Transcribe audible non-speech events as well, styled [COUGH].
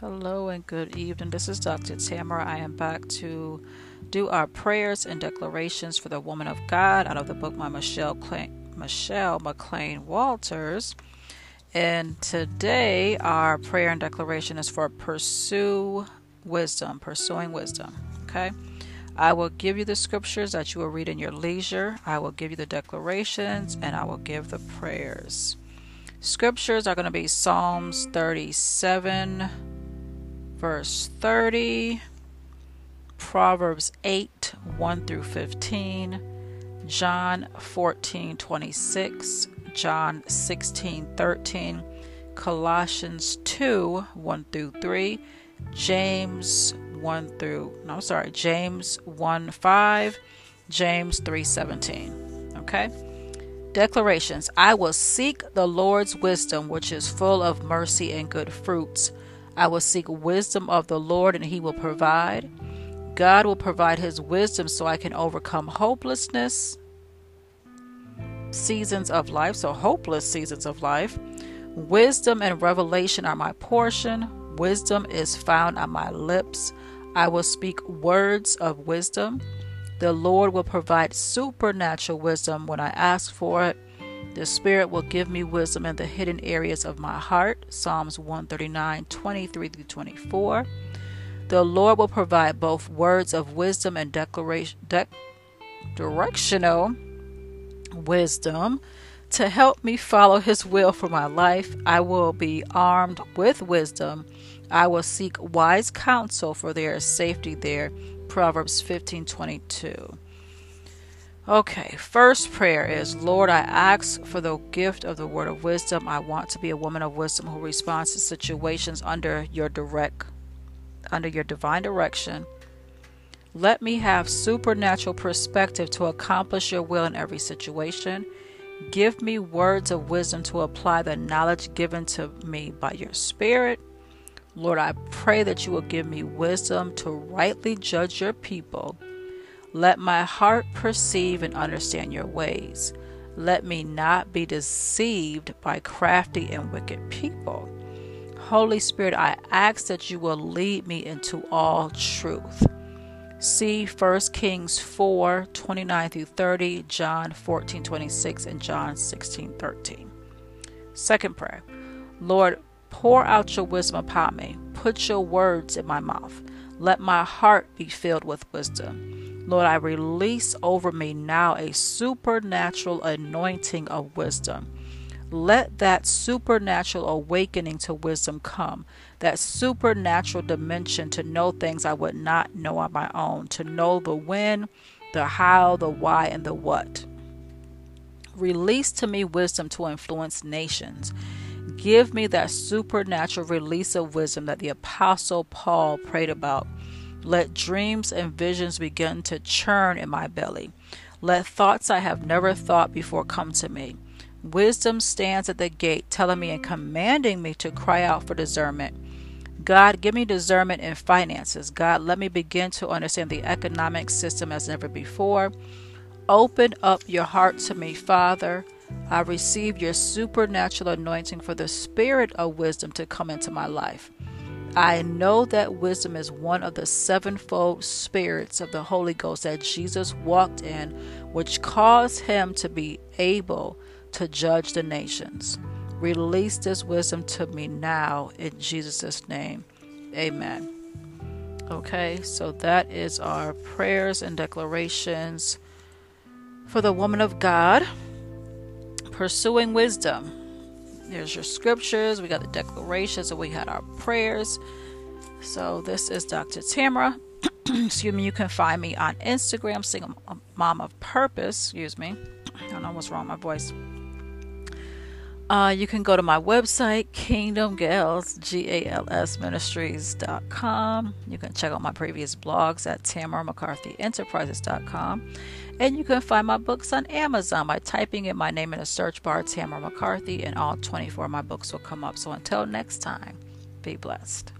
Hello and good evening. This is Dr. Tamara. I am back to do our prayers and declarations for the woman of God out of the book by Michelle Clay, Michelle McClain Walters. And today our prayer and declaration is for pursue wisdom, pursuing wisdom. Okay. I will give you the scriptures that you will read in your leisure. I will give you the declarations and I will give the prayers. Scriptures are going to be Psalms 37 verse 30, Proverbs 8 1 through 15, John 14 26, John 16 13, Colossians 2 1 through 3, James 1 through, no, I'm sorry, James 1 5, James 3 17. Okay? Declarations I will seek the Lord's wisdom, which is full of mercy and good fruits. I will seek wisdom of the Lord, and He will provide. God will provide His wisdom so I can overcome hopelessness, seasons of life, so hopeless seasons of life. Wisdom and revelation are my portion. Wisdom is found on my lips. I will speak words of wisdom. The Lord will provide supernatural wisdom when I ask for it. The Spirit will give me wisdom in the hidden areas of my heart. Psalms 139 23 through 24. The Lord will provide both words of wisdom and declaration, de- directional wisdom to help me follow His will for my life. I will be armed with wisdom. I will seek wise counsel, for there is safety there. Proverbs 15 22. Okay, first prayer is Lord, I ask for the gift of the word of wisdom. I want to be a woman of wisdom who responds to situations under your direct under your divine direction. Let me have supernatural perspective to accomplish your will in every situation. Give me words of wisdom to apply the knowledge given to me by your spirit. Lord, I pray that you will give me wisdom to rightly judge your people let my heart perceive and understand your ways. Let me not be deceived by crafty and wicked people. Holy Spirit, I ask that you will lead me into all truth. See 1 Kings 4 29 through 30, John 14 26, and John 16 13. Second prayer Lord, pour out your wisdom upon me. Put your words in my mouth. Let my heart be filled with wisdom. Lord, I release over me now a supernatural anointing of wisdom. Let that supernatural awakening to wisdom come, that supernatural dimension to know things I would not know on my own, to know the when, the how, the why, and the what. Release to me wisdom to influence nations. Give me that supernatural release of wisdom that the Apostle Paul prayed about let dreams and visions begin to churn in my belly. Let thoughts I have never thought before come to me. Wisdom stands at the gate, telling me and commanding me to cry out for discernment. God, give me discernment in finances. God, let me begin to understand the economic system as never before. Open up your heart to me, Father. I receive your supernatural anointing for the spirit of wisdom to come into my life. I know that wisdom is one of the sevenfold spirits of the Holy Ghost that Jesus walked in, which caused him to be able to judge the nations. Release this wisdom to me now in Jesus' name. Amen. Okay, so that is our prayers and declarations for the woman of God pursuing wisdom. There's your scriptures. We got the declarations, and we had our prayers. So this is Dr. Tamara. [CLEARS THROAT] excuse me. You can find me on Instagram, single mom of purpose. Excuse me. I don't know what's wrong with my voice. Uh, you can go to my website, Kingdom Gals, G A L S Ministries.com. You can check out my previous blogs at Tamara McCarthy Enterprises.com. And you can find my books on Amazon by typing in my name in a search bar, Tamara McCarthy, and all 24 of my books will come up. So until next time, be blessed.